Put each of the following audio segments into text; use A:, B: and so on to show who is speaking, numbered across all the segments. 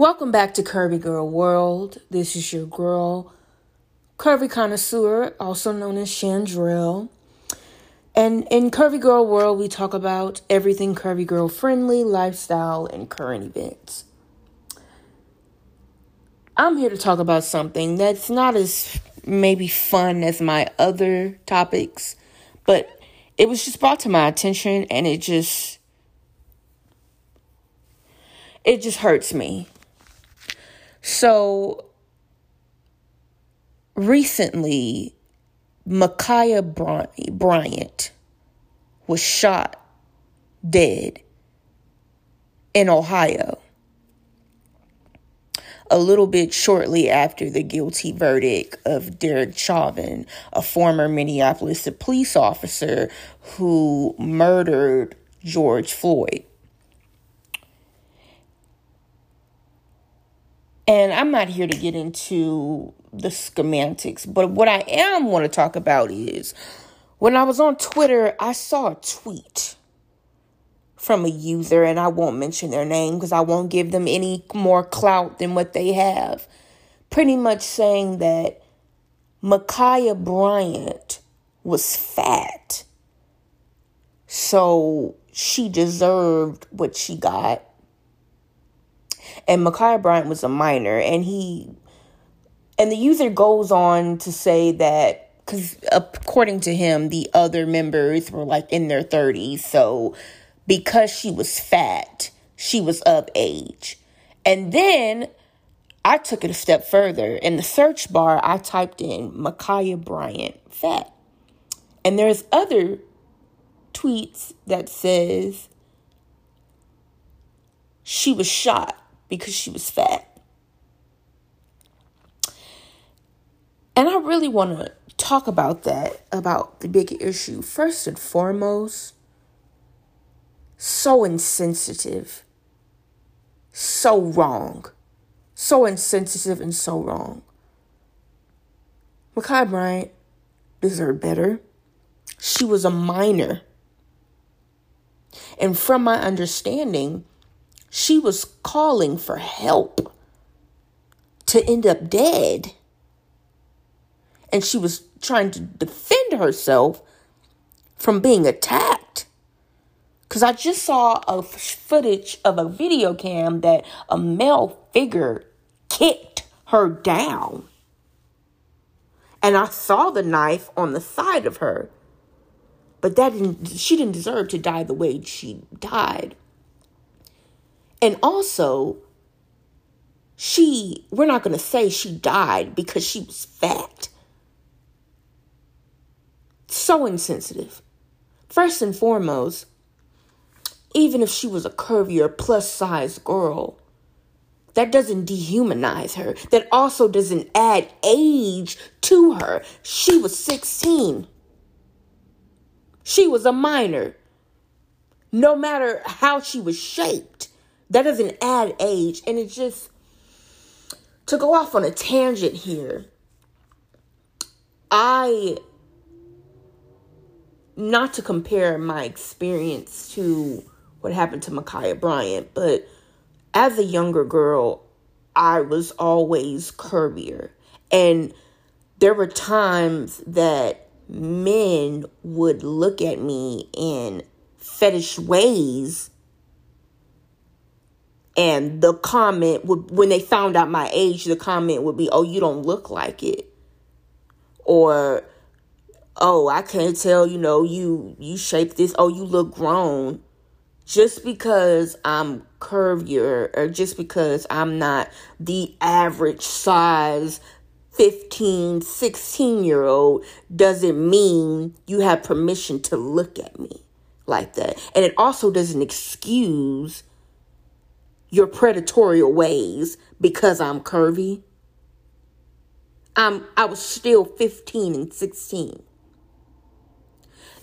A: Welcome back to Curvy Girl World. This is your girl, Curvy Connoisseur, also known as Chandrell. And in Curvy Girl World, we talk about everything curvy girl friendly, lifestyle, and current events. I'm here to talk about something that's not as maybe fun as my other topics, but it was just brought to my attention and it just it just hurts me. So recently Ma'Khia Bryant was shot dead in Ohio. A little bit shortly after the guilty verdict of Derek Chauvin, a former Minneapolis police officer who murdered George Floyd. And I'm not here to get into the schematics, but what I am want to talk about is when I was on Twitter, I saw a tweet from a user, and I won't mention their name because I won't give them any more clout than what they have. Pretty much saying that Ma'Khia Bryant was fat. So she deserved what she got. And Ma'Khia Bryant was a minor, and he and the user goes on to say that because according to him, the other members were like in their 30s. So because she was fat, she was of age. And then I took it a step further. In the search bar, I typed in Ma'Khia Bryant fat. And there's other tweets that says she was shot because she was fat. And I really want to talk about that, about the big issue. First and foremost, so insensitive, so wrong, so insensitive and so wrong. Ma'Khia Bryant deserved better. She was a minor. And from my understanding, she was calling for help to end up dead and she was trying to defend herself from being attacked. Because I just saw a footage of a video cam that a male figure kicked her down. And I saw the knife on the side of her. But that didn't she didn't deserve to die the way she died. And also, she we're not going to say she died because she was fat so insensitive. First and foremost, even if she was a curvier, plus size girl, that doesn't dehumanize her. That also doesn't add age to her. She was 16. She was a minor. No matter how she was shaped, that doesn't add age. And it just, to go off on a tangent here, I not to compare my experience to what happened to Ma'Khia Bryant, but as a younger girl, I was always curvier. And there were times that men would look at me in fetish ways. And the comment would, when they found out my age, the comment would be, Oh, you don't look like it. Or, oh, I can't tell, you know, you you shape this, oh, you look grown. Just because I'm curvier or just because I'm not the average size 15, 16 year old doesn't mean you have permission to look at me like that. And it also doesn't excuse your predatory ways because I'm curvy. I'm I was still 15 and 16.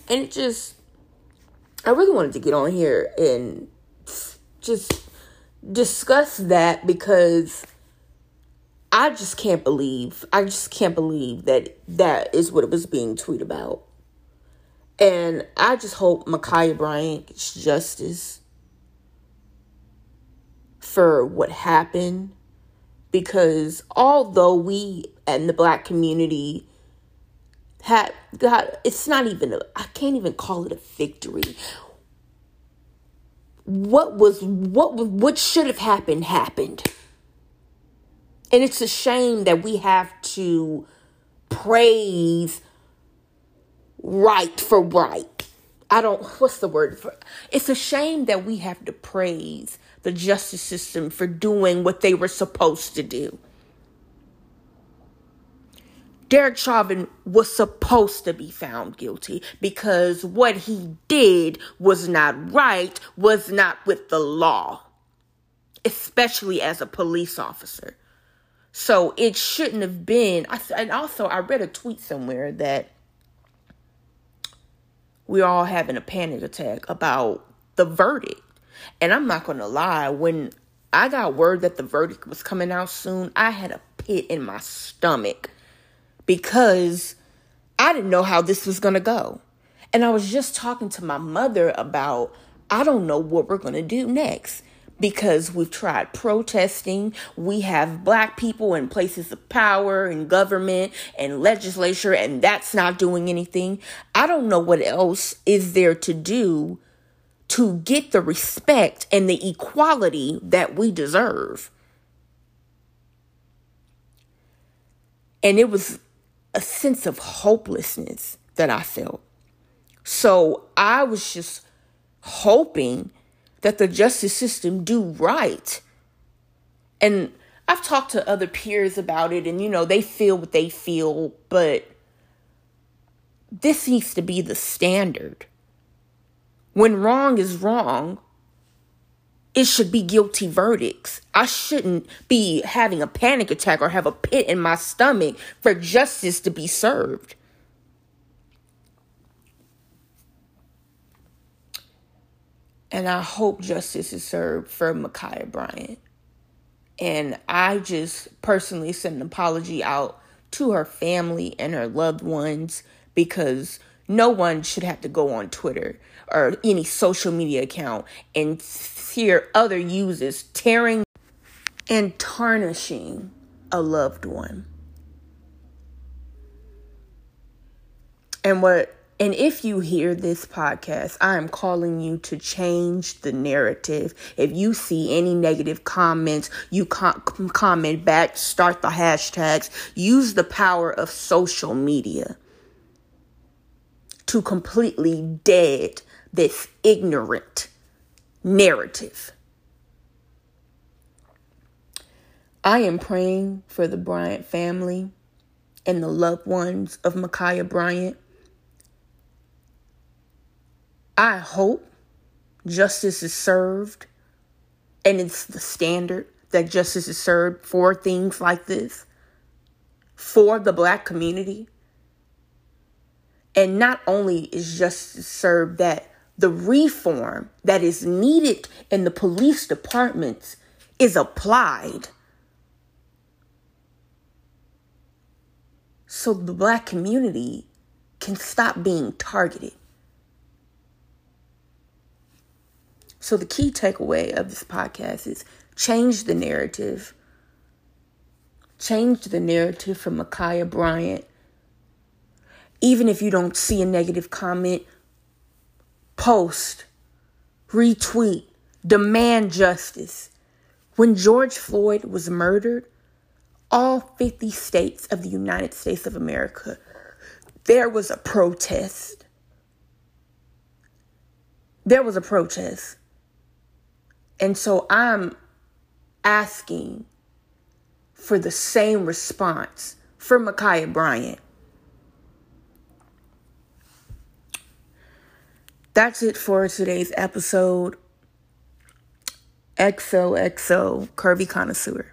A: And it just, I really wanted to get on here and just discuss that because I just can't believe, I just can't believe that that is what it was being tweeted about. And I just hope Ma'Khia Bryant gets justice. For what happened because although we and the black community had got it's not even a, I can't even call it a victory. What was what what should have happened happened. And it's a shame that we have to praise right for right. I don't what's the word for it's a shame that we have to praise the justice system for doing what they were supposed to do. Derek Chauvin was supposed to be found guilty because what he did was not right, was not with the law, especially as a police officer. So it shouldn't have been. And also, I read a tweet somewhere that we're all having a panic attack about the verdict. And I'm not going to lie, when I got word that the verdict was coming out soon, I had a pit in my stomach because I didn't know how this was going to go. And I was just talking to my mother about, I don't know what we're going to do next because we've tried protesting. We have black people in places of power and government and legislature, and that's not doing anything. I don't know what else is there to do to get the respect and the equality that we deserve. And it was a sense of hopelessness that I felt. So I was just hoping that the justice system do right. And I've talked to other peers about it, and you know, they feel what they feel, but this needs to be the standard. When wrong is wrong, it should be guilty verdicts. I shouldn't be having a panic attack or have a pit in my stomach for justice to be served. And I hope justice is served for Ma'Khia Bryant. And I just personally send an apology out to her family and her loved ones because no one should have to go on Twitter or any social media account and hear other users tearing and tarnishing a loved one. And what and if you hear this podcast, I am calling you to change the narrative. If you see any negative comments, you com- comment back, start the hashtags, use the power of social media to completely dead this ignorant narrative. I am praying for the Bryant family and the loved ones of Ma'Khia Bryant. I hope justice is served and it's the standard that justice is served for things like this for the black community. And not only is justice served that the reform that is needed in the police departments is applied. So the black community can stop being targeted. So, the key takeaway of this podcast is change the narrative. Change the narrative for Ma'Khia Bryant. Even if you don't see a negative comment, post, retweet, demand justice. When George Floyd was murdered, all 50 states of the United States of America, there was a protest. There was a protest. And so I'm asking for the same response for Ma'Khia Bryant. That's it for today's episode. XOXO Curvy Connoisseur.